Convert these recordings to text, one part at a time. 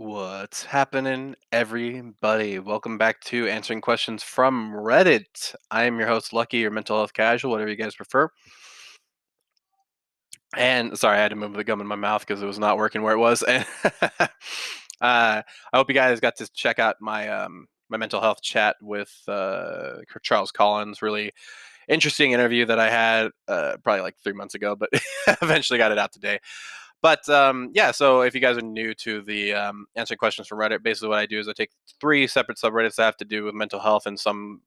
What's happening, everybody? Welcome back to Answering Questions from Reddit. I am your host, Lucky, your mental health casual, whatever you guys prefer. And sorry, I had to move the gum in my mouth because it was not working where it was. And uh, I hope you guys got to check out my um, my mental health chat with uh, Charles Collins. Really interesting interview that I had uh, probably like three months ago, but eventually got it out today. But um, yeah, so if you guys are new to the um, answering questions from Reddit, basically what I do is I take three separate subreddits that have to do with mental health in some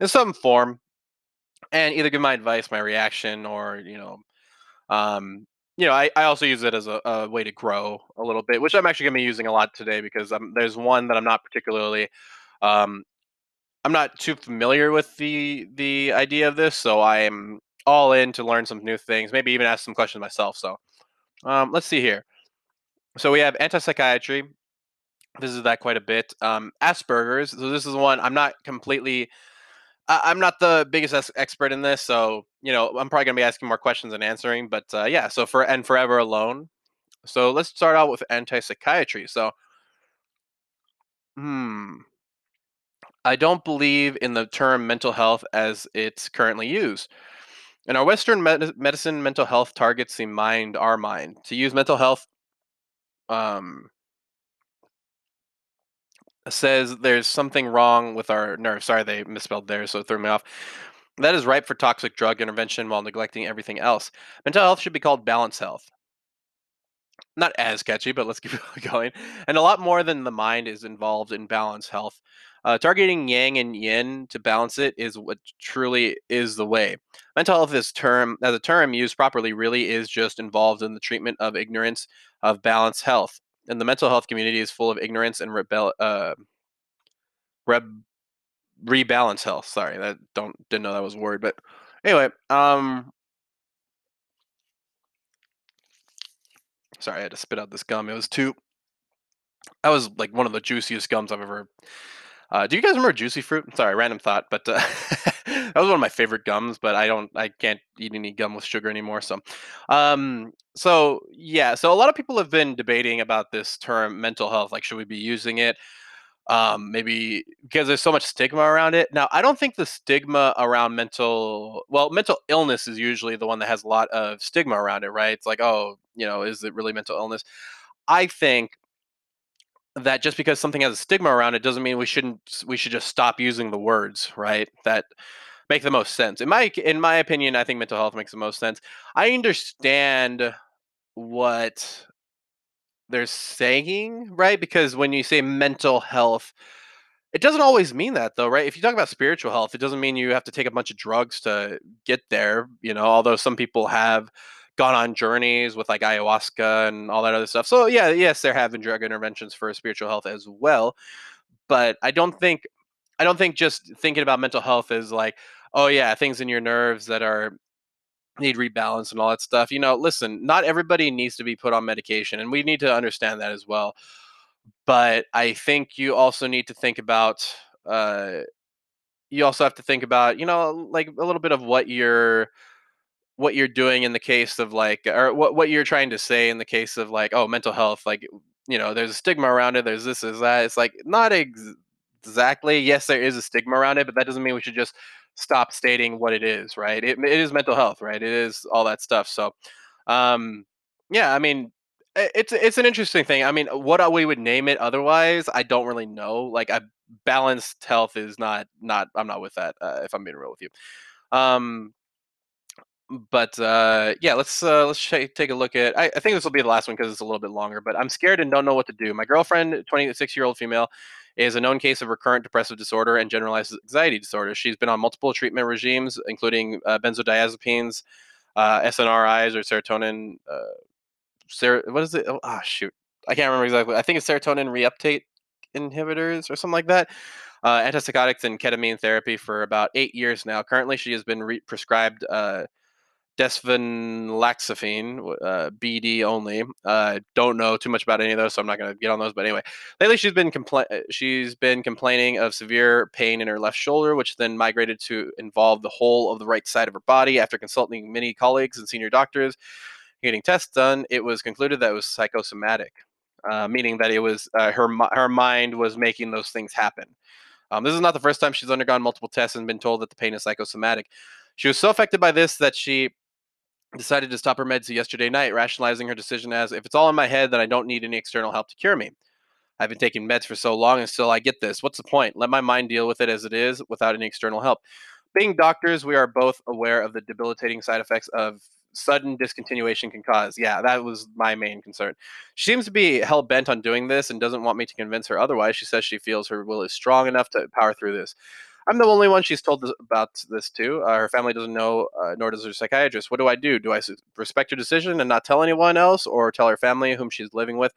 in some form, and either give my advice, my reaction, or you know, um, you know, I, I also use it as a, a way to grow a little bit, which I'm actually going to be using a lot today because um, there's one that I'm not particularly um, I'm not too familiar with the the idea of this, so I am all in to learn some new things, maybe even ask some questions myself. So um, let's see here. So we have anti-psychiatry. This is that quite a bit. Um, Asperger's. So this is one I'm not completely. I, am not the biggest expert in this, so you know I'm probably gonna be asking more questions and answering. But uh, yeah, so for and forever alone. So let's start out with anti-psychiatry. So, hmm, I don't believe in the term mental health as it's currently used. In our Western med- medicine, mental health targets the mind, our mind. To use mental health um, says there's something wrong with our nerves. Sorry, they misspelled there, so it threw me off. That is ripe for toxic drug intervention while neglecting everything else. Mental health should be called balance health. Not as catchy, but let's keep going. And a lot more than the mind is involved in balance health. Uh, targeting yang and yin to balance it is what truly is the way. Mental health is term as a term used properly really is just involved in the treatment of ignorance of balanced health. And the mental health community is full of ignorance and rebel uh, reb rebalance health. Sorry, that don't didn't know that was a word, but anyway, um sorry, I had to spit out this gum. It was too that was like one of the juiciest gums I've ever uh, do you guys remember Juicy Fruit? Sorry, random thought, but uh, that was one of my favorite gums. But I don't, I can't eat any gum with sugar anymore. So, um, so yeah, so a lot of people have been debating about this term mental health. Like, should we be using it? Um, maybe because there's so much stigma around it. Now, I don't think the stigma around mental, well, mental illness is usually the one that has a lot of stigma around it, right? It's like, oh, you know, is it really mental illness? I think that just because something has a stigma around it doesn't mean we shouldn't we should just stop using the words right that make the most sense. In my in my opinion i think mental health makes the most sense. I understand what they're saying right because when you say mental health it doesn't always mean that though right? If you talk about spiritual health it doesn't mean you have to take a bunch of drugs to get there you know although some people have gone on journeys with like ayahuasca and all that other stuff. So yeah, yes, there have been drug interventions for spiritual health as well, but I don't think I don't think just thinking about mental health is like, oh yeah, things in your nerves that are need rebalance and all that stuff. You know, listen, not everybody needs to be put on medication, and we need to understand that as well. But I think you also need to think about uh you also have to think about, you know, like a little bit of what you're what you're doing in the case of like or what what you're trying to say in the case of like oh mental health like you know there's a stigma around it there's this is that it's like not ex- exactly yes there is a stigma around it but that doesn't mean we should just stop stating what it is right? It, it is mental health right? It is all that stuff so um yeah i mean it's it's an interesting thing i mean what we would name it otherwise i don't really know like a balanced health is not not i'm not with that uh, if i'm being real with you. Um but uh, yeah, let's uh, let's sh- take a look at. I, I think this will be the last one because it's a little bit longer. But I'm scared and don't know what to do. My girlfriend, 26 year old female, is a known case of recurrent depressive disorder and generalized anxiety disorder. She's been on multiple treatment regimes, including uh, benzodiazepines, uh, SNRIs or serotonin. Uh, ser- what is it? Oh, ah, shoot, I can't remember exactly. I think it's serotonin reuptake inhibitors or something like that. Uh, antipsychotics and ketamine therapy for about eight years now. Currently, she has been re- prescribed desvenlafaxine, uh, BD only. Uh, don't know too much about any of those, so I'm not going to get on those. But anyway, lately she's been compla- uh, she's been complaining of severe pain in her left shoulder, which then migrated to involve the whole of the right side of her body. After consulting many colleagues and senior doctors, getting tests done, it was concluded that it was psychosomatic. uh, meaning that it was uh, her her mind was making those things happen. Um, this is not the first time she's undergone multiple tests and been told that the pain is psychosomatic. She was so affected by this that she decided to stop her meds yesterday night, rationalizing her decision as if it's all in my head, then I don't need any external help to cure me. I've been taking meds for so long and still I get this. What's the point? Let my mind deal with it as it is without any external help. Being doctors, we are both aware of the debilitating side effects of sudden discontinuation can cause. Yeah, that was my main concern. She seems to be hell bent on doing this and doesn't want me to convince her otherwise. She says she feels her will is strong enough to power through this. I'm the only one she's told this, about this to. Uh, her family doesn't know, uh, nor does her psychiatrist. What do I do? Do I respect her decision and not tell anyone else, or tell her family whom she's living with?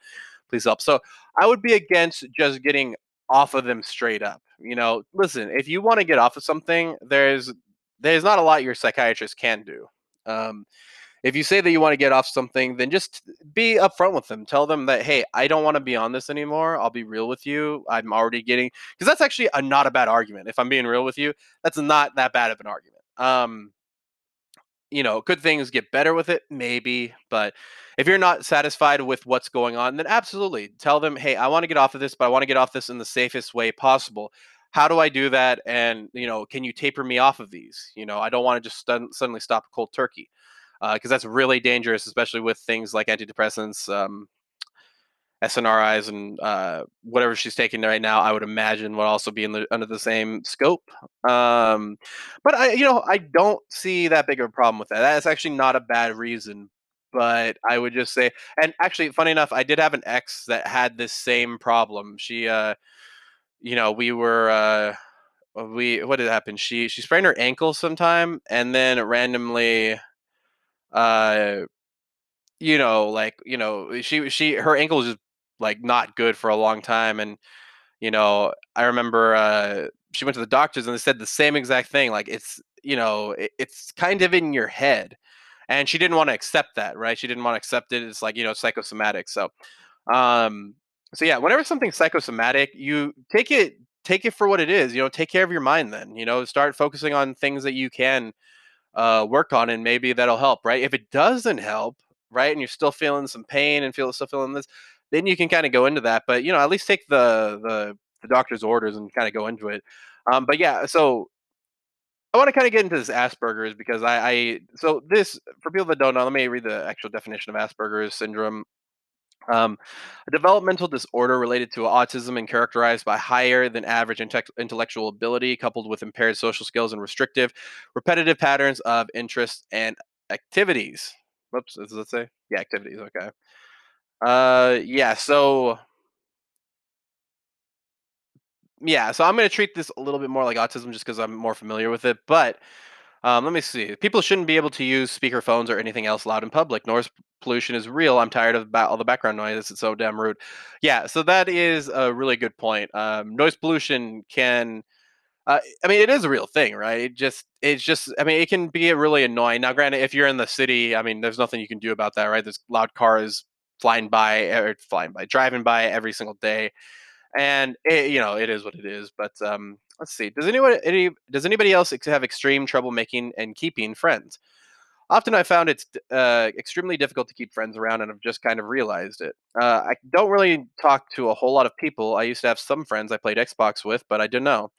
Please help. So I would be against just getting off of them straight up. You know, listen, if you want to get off of something, there's there's not a lot your psychiatrist can do. Um, if you say that you want to get off something, then just be upfront with them. Tell them that, hey, I don't want to be on this anymore. I'll be real with you. I'm already getting because that's actually a not a bad argument. If I'm being real with you, that's not that bad of an argument. Um, you know, could things get better with it? Maybe, but if you're not satisfied with what's going on, then absolutely tell them, hey, I want to get off of this, but I want to get off this in the safest way possible. How do I do that? And you know, can you taper me off of these? You know, I don't want to just stun- suddenly stop cold turkey because uh, that's really dangerous, especially with things like antidepressants, um, SNRIs, and uh, whatever she's taking right now. I would imagine would also be in the, under the same scope. Um, but I, you know, I don't see that big of a problem with that. That's actually not a bad reason. But I would just say, and actually, funny enough, I did have an ex that had this same problem. She, uh, you know, we were. Uh, we what did happen? She she sprained her ankle sometime, and then randomly uh you know like you know she she her ankle was just like not good for a long time and you know i remember uh she went to the doctors and they said the same exact thing like it's you know it, it's kind of in your head and she didn't want to accept that right? She didn't want to accept it it's like you know psychosomatic so um so yeah whenever something's psychosomatic you take it take it for what it is you know take care of your mind then you know start focusing on things that you can uh, work on, and maybe that'll help, right? If it doesn't help, right, and you're still feeling some pain and feel still feeling this, then you can kind of go into that. But you know, at least take the the, the doctor's orders and kind of go into it. Um, but yeah, so I want to kind of get into this Asperger's because I, I so this for people that don't know, let me read the actual definition of Asperger's syndrome. Um, a developmental disorder related to autism and characterized by higher than average inte- intellectual ability, coupled with impaired social skills and restrictive, repetitive patterns of interests and activities. Whoops, does it say? Yeah, activities. Okay. Uh, yeah. So, yeah. So I'm going to treat this a little bit more like autism just because I'm more familiar with it, but um, let me see. People shouldn't be able to use speakerphones or anything else loud in public. Noise pollution is real. I'm tired of all the background noise. It's so damn rude. Yeah, so that is a really good point. Um, noise pollution can. Uh, I mean, it is a real thing, right? It just, it's just, I mean, it can be really annoying. Now, granted, if you're in the city, I mean, there's nothing you can do about that, right? There's loud cars flying by, or flying by, driving by every single day and it, you know it is what it is. But um, let's see. Does anyone any does anybody else have extreme trouble making and keeping friends? Often I found it's uh, extremely difficult to keep friends around, and I've just kind of realized it. Uh, I don't really talk to a whole lot of people. I used to have some friends I played Xbox with, but I don't know.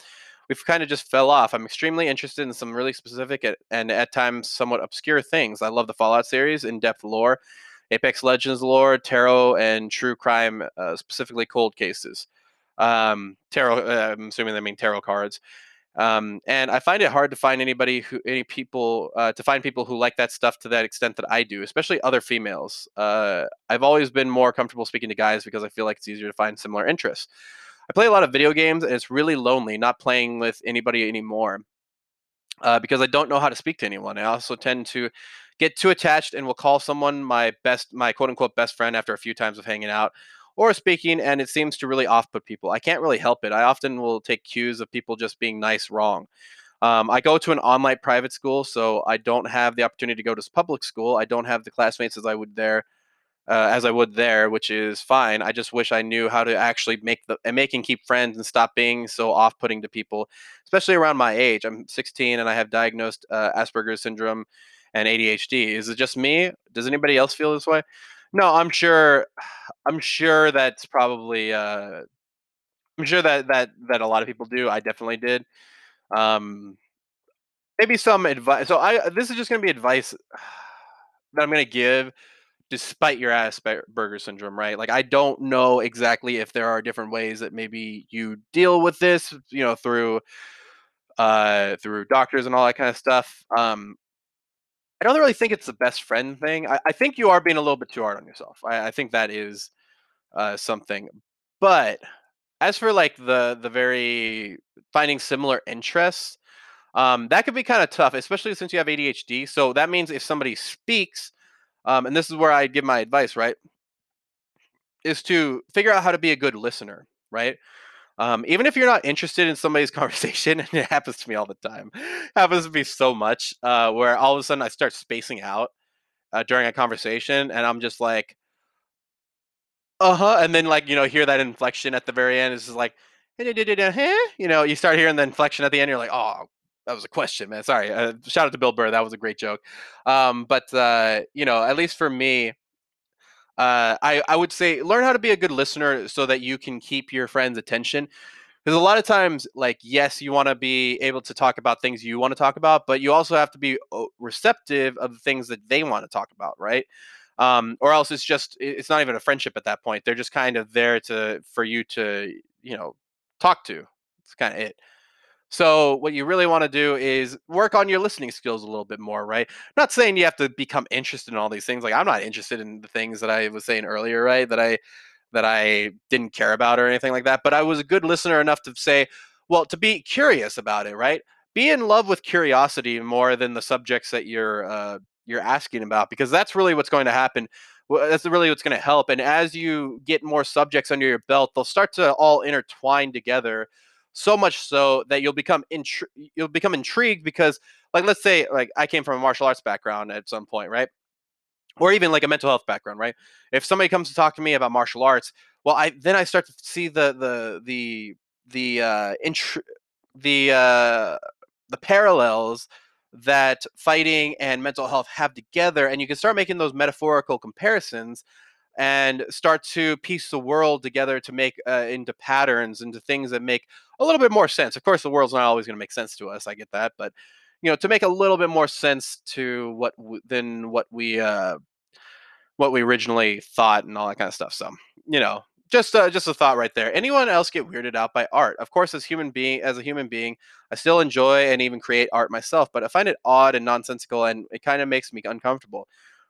We've kind of just fell off. I'm extremely interested in some really specific and at times somewhat obscure things. I love the Fallout series, in-depth lore, Apex Legends lore, tarot, and true crime, uh, specifically cold cases um, tarot. Uh, I'm assuming they mean tarot cards. Um, and I find it hard to find anybody who, any people, uh, to find people who like that stuff to that extent that I do, especially other females. Uh, I've always been more comfortable speaking to guys because I feel like it's easier to find similar interests. I play a lot of video games, and it's really lonely not playing with anybody anymore uh, because I don't know how to speak to anyone. I also tend to get too attached and will call someone my best, my quote unquote best friend after a few times of hanging out or speaking, and it seems to really off put people. I can't really help it. I often will take cues of people just being nice wrong. Um, I go to an online private school, so I don't have the opportunity to go to public school. I don't have the classmates as I would there, uh, as I would there, which is fine. I just wish I knew how to actually make the and make and keep friends and stop being so off-putting to people, especially around my age. I'm 16 and I have diagnosed uh, Asperger's syndrome and ADHD. Is it just me? Does anybody else feel this way? No, I'm sure I'm sure that's probably, uh I'm sure that that that a lot of people do, I definitely did. Um, maybe some advice so I this is just gonna be advice that I'm gonna give despite your Asperger's syndrome, right? Like, I don't know exactly if there are different ways that maybe you deal with this, you know, through, uh through doctors and all that kinda stuff. Um, I don't really think it's the best friend thing. I I think you are being a little bit too hard on yourself. I I think that is, uh, something. But as for, like, the the very finding similar interests, um, that could be kinda tough, especially since you have ADHD. So that means if somebody speaks, um, and this is where I give my advice, right? Is to figure out how to be a good listener, right? Um, even if you're not interested in somebody's conversation, and it happens to me all the time, happens to me so much, uh, where all of a sudden I start spacing out, uh, during a conversation, and I'm just like Uh-huh, and then, like, you know, hear that inflection at the very end, it's just like, "Huh?" You know, you start hearing the inflection at the end, you're like, "Oh, that was a question, man, sorry." Uh, shout out to Bill Burr, that was a great joke. Um, but, uh, you know, at least for me uh, I I would say learn how to be a good listener so that you can keep your friends' attention. Because a lot of times, like, yes, you wanna be able to talk about things you wanna talk about, but you also have to be receptive of the things that they wanna talk about, right? Um, or else it's just it's not even a friendship at that point. They're just kind of there to for you to, you know, talk to. It's kinda it. So, what you really wanna do is work on your listening skills a little bit more, right? Not saying you have to become interested in all these things, like, I'm not interested in the things that I was saying earlier, right? That I that I didn't care about or anything like that, but I was a good listener enough to say well, to be curious about it, right? Be in love with curiosity more than the subjects that you're, uh, you're asking about, because that's really what's going to happen. That's really what's gonna help, and as you get more subjects under your belt, they'll start to all intertwine together, so much so that you'll become intri you'll become intrigued because, like, let's say, like, I came from a martial arts background at some point, right? Or even, like, a mental health background, right? If somebody comes to talk to me about martial arts, well, I then I start to see the the the the, uh, intr the, uh, the parallels that fighting and mental health have together, and you can start making those metaphorical comparisons and start to piece the world together to make, uh, into patterns, into things that make a little bit more sense. Of course, the world's not always gonna make sense to us, I get that, but, you know, to make a little bit more sense to what w than what we, uh what we originally thought and all that kinda stuff, so, you know, just a just a thought right there. Anyone else get weirded out by art? Of course, as human being as a human being, I still enjoy and even create art myself, but I find it odd and nonsensical, and it kinda makes me uncomfortable.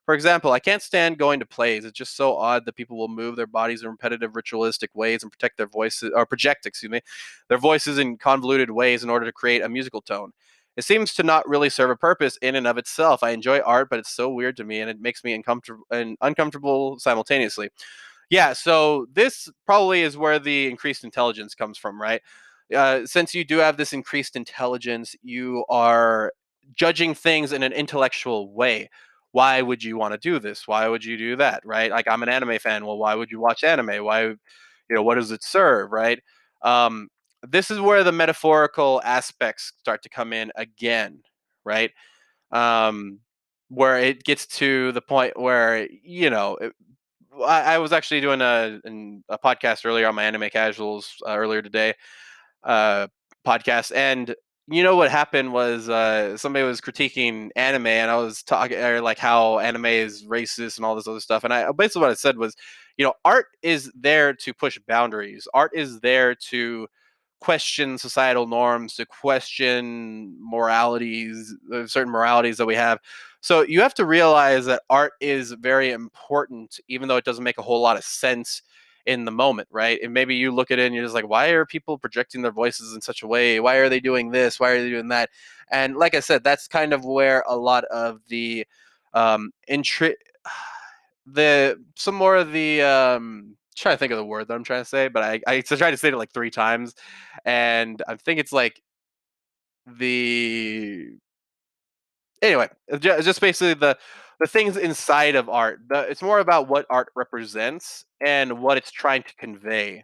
For example, I can't stand going to plays, it's just so odd that people will move their bodies in repetitive ritualistic ways and protect their voices or project, excuse me, their voices in convoluted ways in order to create a musical tone. It seems to not really serve a purpose in and of itself. I enjoy art, but it's so weird to me, and it makes me uncomfortable and uncomfortable simultaneously. Yeah, so this probably is where the increased intelligence comes from, right? Uh, since you do have this increased intelligence, you are judging things in an intellectual way. Why would you wanna do this? Why would you do that, right? Like, I'm an anime fan, well, why would you watch anime? Why you know, what does it serve, right? Um, this is where the metaphorical aspects start to come in again, right? Um, where it gets to the point where, you know, eh I I was actually doing a a podcast earlier on my Anime Casuals, uh, earlier today, uh, podcast, and you know what happened was, uh, somebody was critiquing anime, and I was talking or, like, how anime is racist and all this other stuff, and I basically what I said was, you know, art is there to push boundaries. Art is there to question societal norms, to question moralities, uh, certain moralities that we have. So, you have to realize that art is very important even though it doesn't make a whole lot of sense in the moment, right? And maybe you look at it and you're just like, "Why are people projecting their voices in such a way? Why are they doing this? Why are they doing that?" And like I said, that's kind of where a lot of the, um, intri the some more of the, um trying to think of the word that I'm trying to say, but I I tried to say it, like, 3 times, and I think it's, like the anyway, just basically the the things inside of art. The it's more about what art represents and what it's trying to convey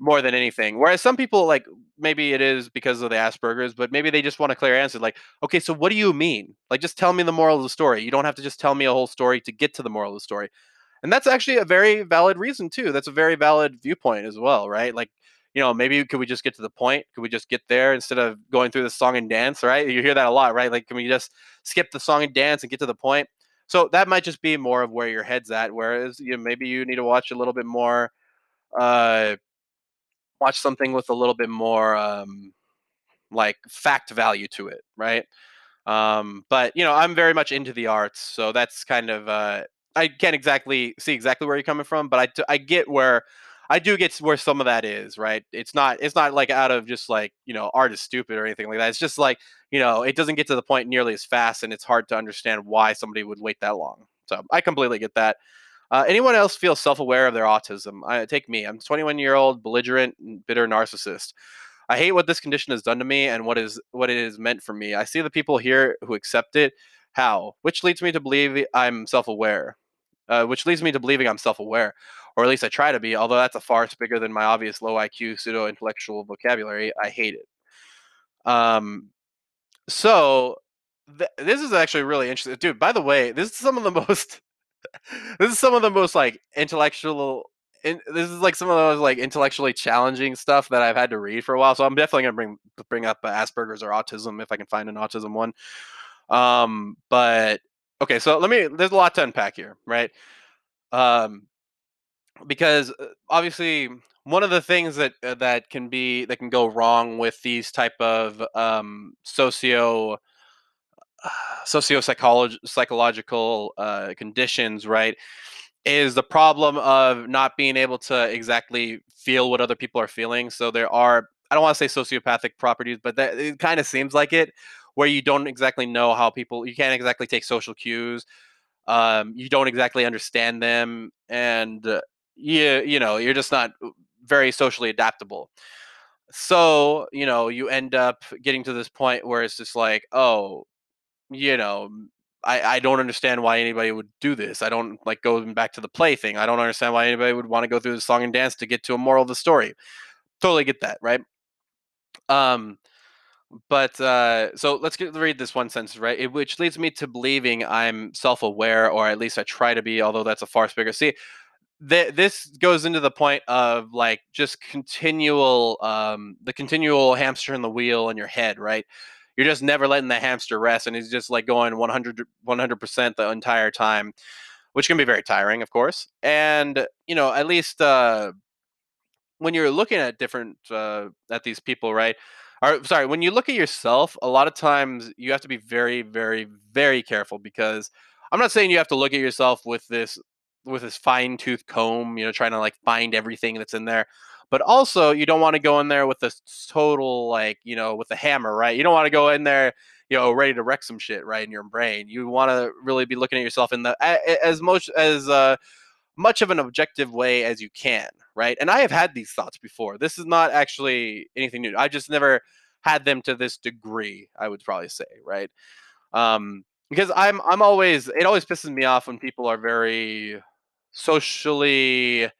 more than anything. Whereas some people, like, maybe it is because of the Asperger's, but maybe they just want a clear answer, like, "Okay, so what do you mean? Like, just tell me the moral of the story. You don't have to just tell me a whole story to get to the moral of the story." And that's actually a very valid reason too. That's a very valid viewpoint as well, right? Like, you know, maybe could we just get to the point? Could we just get there instead of going through the song and dance, right? You hear that a lot, right? Like, can we just skip the song and dance and get to the point? So that might just be more of where your head's at. Whereas, you know, maybe you need to watch a little bit more, uh, watch something with a little bit more, um, like fact value to it, right? Um, but you know, I'm very much into the arts, so that's kind of uh, I can't exactly see exactly where you're coming from, but I get where I do get where some of that is, right? It's not it's not like out of just like, you know, art is stupid or anything like that. It's just like, you know, it doesn't get to the point nearly as fast and it's hard to understand why somebody would wait that long. So, I completely get that. Uh, anyone else feel self-aware of their autism? I, take me. I'm 21 year old belligerent, bitter narcissist. I hate what this condition has done to me and what is what it is meant for me. I see the people here who accept it. How? Which leads me to believe I'm self-aware. Uh, which leads me to believing I'm self-aware, or at least I try to be. Although that's a farce bigger than my obvious low IQ pseudo-intellectual vocabulary. I hate it. Um, so th- this is actually really interesting, dude. By the way, this is some of the most. this is some of the most like intellectual in, this is like some of those like intellectually challenging stuff that I've had to read for a while. So I'm definitely gonna bring bring up uh, Asperger's or autism if I can find an autism one. Um, but okay, so let me. There's a lot to unpack here, right? Um, because uh, obviously one of the things that uh, that can be that can go wrong with these type of um, socio uh, socio psychological uh, conditions, right? is the problem of not being able to exactly feel what other people are feeling. So there are I don't want to say sociopathic properties, but that it kind of seems like it, where you don't exactly know how people you can't exactly take social cues. Um, you don't exactly understand them, and uh, you you know you're just not very socially adaptable. So you know you end up getting to this point where it's just like, oh, you know, I, I don't understand why anybody would do this. I don't like going back to the play thing. I don't understand why anybody would want to go through the song and dance to get to a moral of the story. Totally get that, right? Um, but uh, so let's get, read this one sentence, right? It, which leads me to believing I'm self-aware, or at least I try to be, although that's a far bigger. See, th- this goes into the point of like just continual, um, the continual hamster in the wheel in your head, right? you're just never letting the hamster rest and he's just like going 100 100% the entire time which can be very tiring of course and you know at least uh when you're looking at different uh at these people right or sorry when you look at yourself a lot of times you have to be very very very careful because i'm not saying you have to look at yourself with this with this fine tooth comb you know trying to like find everything that's in there but also you don't want to go in there with this total like you know with a hammer right? You don't want to go in there you know ready to wreck some shit right in your brain. You want to really be looking at yourself in the as much as uh much of an objective way as you can right? And i have had these thoughts before. This is not actually anything new. I just never had them to this degree i would probably say right? Um because i'm i'm always it always pisses me off when people are very socially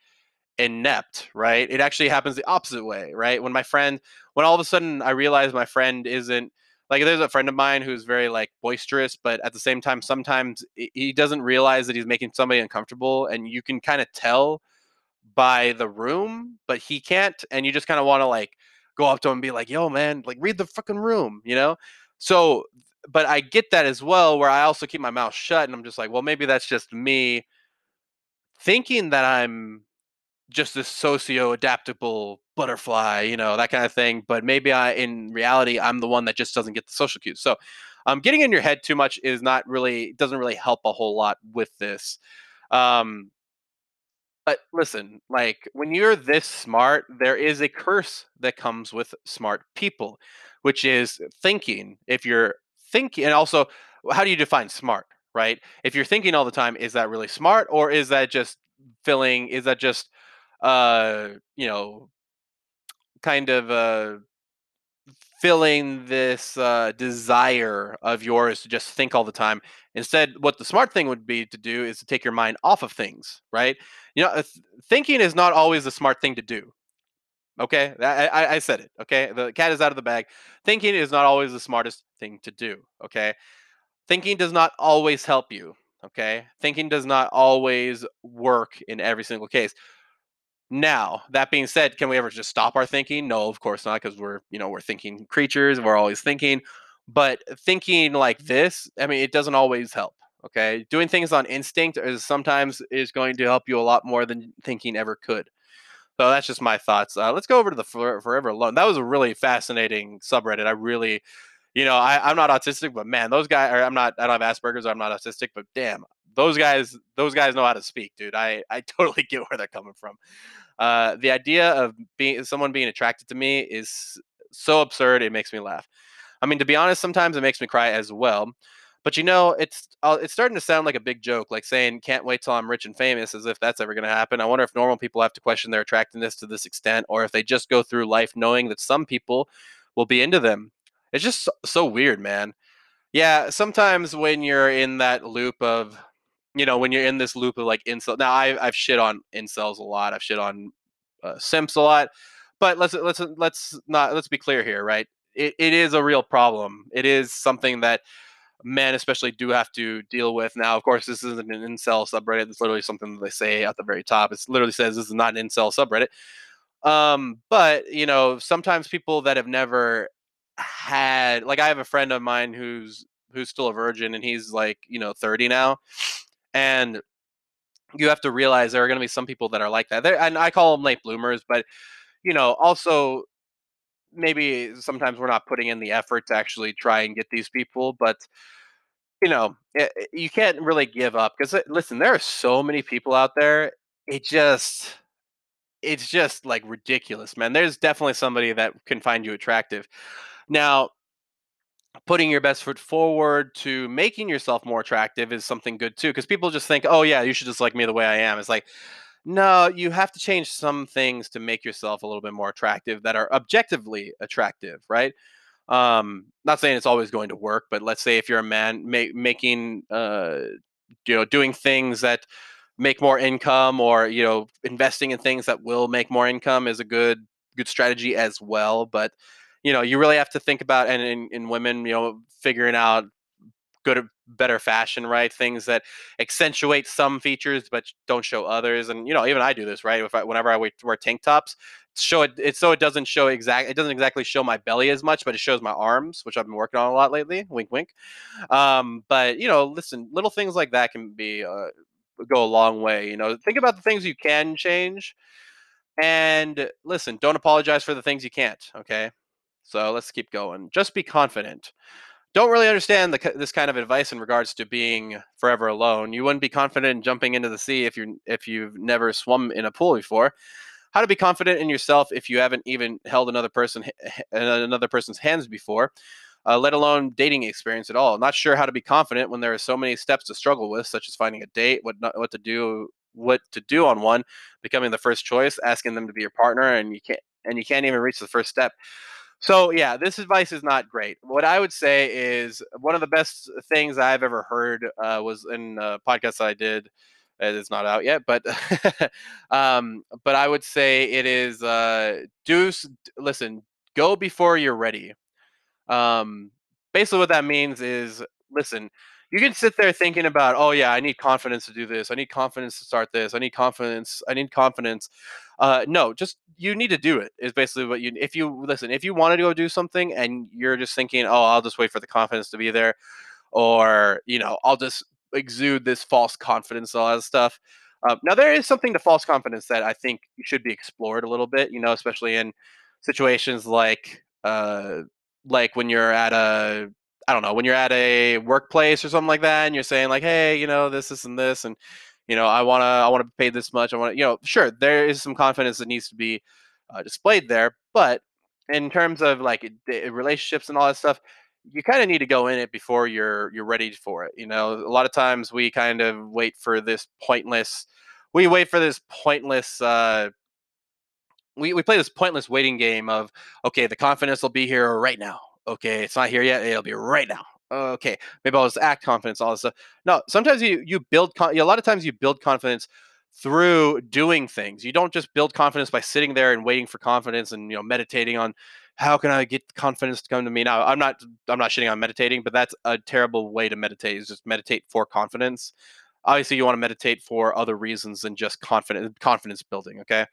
inept, right? It actually happens the opposite way, right? When my friend, when all of a sudden I realize my friend isn't like, there's a friend of mine who's very like boisterous, but at the same time, sometimes he doesn't realize that he's making somebody uncomfortable, and you can kind of tell by the room, but he can't, and you just kind of want to like go up to him and be like, "Yo, man, like read the fucking room," you know? So, but I get that as well, where I also keep my mouth shut, and I'm just like, well, maybe that's just me thinking that I'm just this socio adaptable butterfly, you know, that kind of thing. But maybe I, in reality, I'm the one that just doesn't get the social cues. So, um, getting in your head too much is not really doesn't really help a whole lot with this. Um, but listen, like when you're this smart, there is a curse that comes with smart people, which is thinking. If you're thinking, and also, how do you define smart? Right? If you're thinking all the time, is that really smart, or is that just filling? Is that just uh, you know, kind of uh, filling this uh, desire of yours to just think all the time. Instead, what the smart thing would be to do is to take your mind off of things, right? You know, th- thinking is not always the smart thing to do. Okay, I, I said it. Okay, the cat is out of the bag. Thinking is not always the smartest thing to do. Okay, thinking does not always help you. Okay. Thinking does not always work in every single case. Now, that being said, can we ever just stop our thinking? No, of course not, because we're, you know, we're thinking creatures, we're always thinking. But thinking like this, I mean, it doesn't always help. Okay. Doing things on instinct is sometimes is going to help you a lot more than thinking ever could. So that's just my thoughts. Uh, let's go over to the Forever Alone. That was a really fascinating subreddit. I really, you know, I, I'm not autistic, but man, those guys, I'm not, I don't have Asperger's, I'm not autistic, but damn, those guys, those guys know how to speak, dude. I, I totally get where they're coming from. Uh, the idea of being someone being attracted to me is so absurd. It makes me laugh. I mean, to be honest, sometimes it makes me cry as well. But you know, it's uh, it's starting to sound like a big joke, like saying "can't wait till I'm rich and famous," as if that's ever going to happen. I wonder if normal people have to question their attractiveness to this extent, or if they just go through life knowing that some people will be into them. It's just so, so weird, man. Yeah, sometimes when you're in that loop of, you know, when you're in this loop of like incel. Now, I, I've shit on incels a lot. I've shit on uh, simps a lot. But let's let's let's not let's be clear here, right? It, it is a real problem. It is something that men especially do have to deal with. Now, of course, this isn't an incel subreddit. It's literally something that they say at the very top. It literally says this is not an incel subreddit. Um, but you know, sometimes people that have never had like I have a friend of mine who's who's still a virgin and he's like, you know, 30 now. And you have to realize there are going to be some people that are like that. There, and I call them late bloomers, but you know, also maybe sometimes we're not putting in the effort to actually try and get these people, but you know, eh, eh, you can't really give up because listen, there are so many people out there. It just it's just like ridiculous, man. There's definitely somebody that can find you attractive. Now, putting your best foot forward to making yourself more attractive is something good too because people just think, "Oh yeah, you should just like me the way I am." It's like, no, you have to change some things to make yourself a little bit more attractive that are objectively attractive, right? Um, not saying it's always going to work, but let's say if you're a man ma- making, uh, you know, doing things that make more income, or you know, investing in things that will make more income is a good good strategy as well. But you know, you really have to think about and in, in women, you know, figuring out good better fashion right? Things that accentuate some features but don't show others. And you know even i do this right? If I, whenever i wear, tank tops show it it's so it doesn't show exact it doesn't exactly show my belly as much but it shows my arms which i've been working on a lot lately. Wink wink. Um but you know listen little things like that can be uh, go a long way you know? Think about the things you can change. And listen don't apologize for the things you can't okay so let's keep going just be confident don't really understand the, this kind of advice in regards to being forever alone. You wouldn't be confident in jumping into the sea if you if you've never swum in a pool before. How to be confident in yourself if you haven't even held another person another person's hands before, uh, let alone dating experience at all. Not sure how to be confident when there are so many steps to struggle with, such as finding a date, what not, what to do, what to do on one, becoming the first choice, asking them to be your partner, and you can't and you can't even reach the first step. So yeah, this advice is not great. What I would say is one of the best things I've ever heard uh, was in a podcast I did. It's not out yet, but um, but I would say it is uh, do listen. Go before you're ready. Um, basically, what that means is listen. You can sit there thinking about, oh yeah, I need confidence to do this. I need confidence to start this. I need confidence. I need confidence. Uh, no, just you need to do it. Is basically what you. If you listen, if you want to go do something and you're just thinking, oh, I'll just wait for the confidence to be there, or you know, I'll just exude this false confidence, all that stuff. Uh, now there is something to false confidence that I think should be explored a little bit. You know, especially in situations like uh, like when you're at a I don't know when you're at a workplace or something like that, and you're saying like, hey, you know, this, this, and this, and you know, I want to, I want to pay this much. I want to, you know, sure, there is some confidence that needs to be uh, displayed there, but in terms of like relationships and all that stuff, you kind of need to go in it before you're you're ready for it. You know, a lot of times we kind of wait for this pointless, we wait for this pointless. Uh, we, we play this pointless waiting game of okay the confidence will be here right now okay it's not here yet it'll be right now okay, maybe I'll just act confidence, all this stuff. No, sometimes you you build con- a lot of times you build confidence through doing things. You don't just build confidence by sitting there and waiting for confidence and you know meditating on how can I get confidence to come to me? Now, I'm not I'm not shitting on meditating, but that's a terrible way to meditate. Is just meditate for confidence. Obviously, you want to meditate for other reasons than just confidence confidence building. Okay,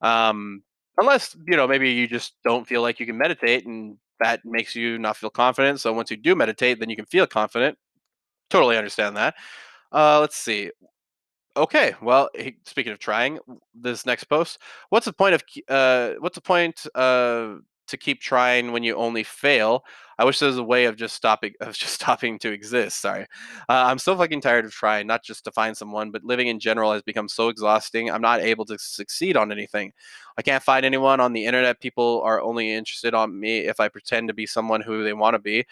um, unless you know maybe you just don't feel like you can meditate, and that makes you not feel confident. So once you do meditate, then you can feel confident. Totally understand that. Uh, let's see. Okay, well, speaking of trying, this next post, what's the point of uh, what's the point uh, to keep trying when you only fail? I wish there was a way of just stopping of just stopping to exist. Sorry, uh, I'm so fucking tired of trying, not just to find someone, but living in general has become so exhausting. I'm not able to succeed on anything. I can't find anyone on the internet. People are only interested on me if I pretend to be someone who they want to be.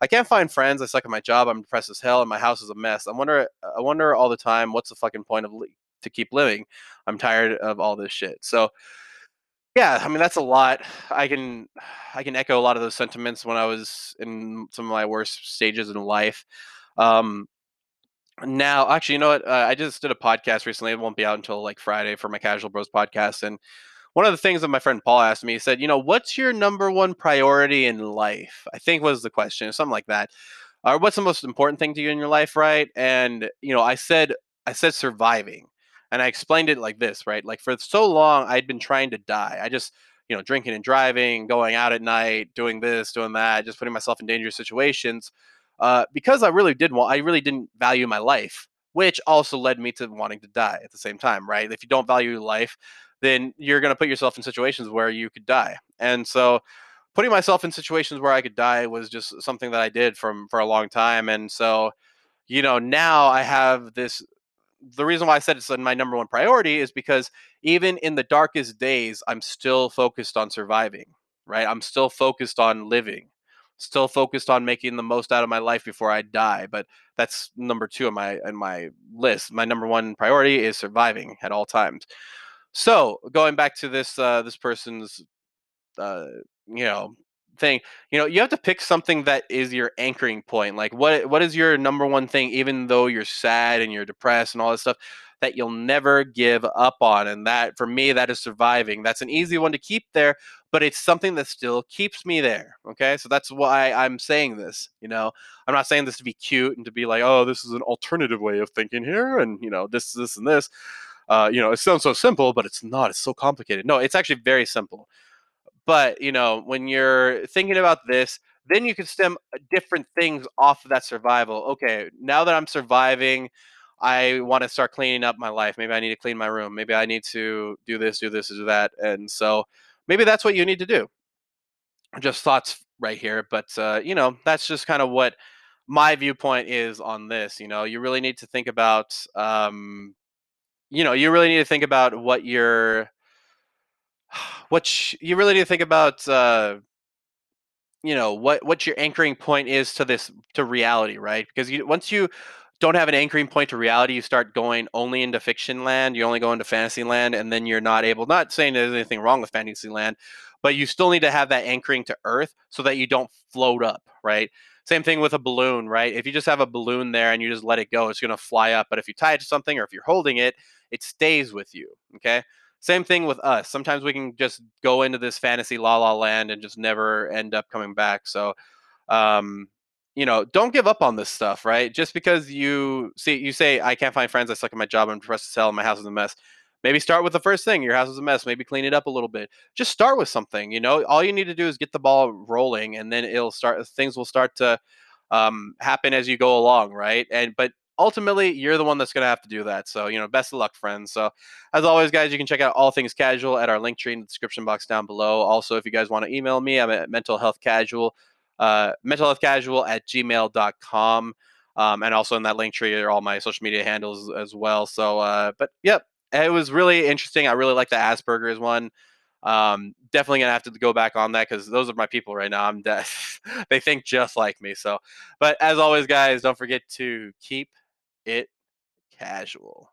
I can't find friends. I suck at my job. I'm depressed as hell, and my house is a mess. I wonder. I wonder all the time. What's the fucking point of to keep living? I'm tired of all this shit. So, yeah, I mean that's a lot. I can I can echo a lot of those sentiments when I was in some of my worst stages in life. Um, now, actually, you know what? Uh, I just did a podcast recently. It won't be out until like Friday for my Casual Bros podcast, and one of the things that my friend Paul asked me, he said, you know, what's your number one priority in life? I think was the question, something like that. Or what's the most important thing to you in your life, right? And you know, I said, I said surviving, and I explained it like this, right? Like for so long, I'd been trying to die. I just, you know, drinking and driving, going out at night, doing this, doing that, just putting myself in dangerous situations, uh, because I really did want, I really didn't value my life, which also led me to wanting to die at the same time, right? If you don't value life, then you're going to put yourself in situations where you could die. And so putting myself in situations where I could die was just something that I did from for a long time. And so, you know, now I have this the reason why I said it's my number one priority is because even in the darkest days, I'm still focused on surviving, right? I'm still focused on living, still focused on making the most out of my life before I die. But that's number two on my in my list. My number one priority is surviving at all times. So going back to this uh, this person's uh, you know thing, you know, you have to pick something that is your anchoring point. Like what what is your number one thing, even though you're sad and you're depressed and all this stuff, that you'll never give up on. And that for me, that is surviving. That's an easy one to keep there, but it's something that still keeps me there. Okay. So that's why I'm saying this. You know, I'm not saying this to be cute and to be like, oh, this is an alternative way of thinking here, and you know, this, this, and this uh, you know, it sounds so simple, but it's not. It's so complicated. No, it's actually very simple. But you know, when you're thinking about this, then you can stem uh, different things off of that survival. Okay, now that I'm surviving, I want to start cleaning up my life. Maybe I need to clean my room. Maybe I need to do this, do this, do that. And so maybe that's what you need to do. Just thoughts right here, but uh, you know, that's just kind of what my viewpoint is on this. You know, you really need to think about um, you know, you really need to think about what your what sh- you really need to think about uh you know what what your anchoring point is to this to reality right because you once you don't have an anchoring point to reality you start going only into fiction land you only go into fantasy land and then you're not able not saying there's anything wrong with fantasy land but you still need to have that anchoring to earth so that you don't float up right same thing with a balloon right if you just have a balloon there and you just let it go it's going to fly up but if you tie it to something or if you're holding it it stays with you. Okay. Same thing with us. Sometimes we can just go into this fantasy la la land and just never end up coming back. So, um, you know, don't give up on this stuff, right? Just because you see, you say, I can't find friends, I suck at my job, I'm depressed to sell, my house is a mess. Maybe start with the first thing. Your house is a mess. Maybe clean it up a little bit. Just start with something. You know, all you need to do is get the ball rolling, and then it'll start. Things will start to um, happen as you go along, right? And but ultimately you're the one that's going to have to do that so you know best of luck friends so as always guys you can check out all things casual at our link tree in the description box down below also if you guys want to email me i'm at mental health casual uh, mental health casual at gmail.com um, and also in that link tree are all my social media handles as well so uh, but yep it was really interesting i really like the asperger's one um, definitely gonna have to go back on that because those are my people right now. I'm deaf. they think just like me. So, but as always, guys, don't forget to keep it casual.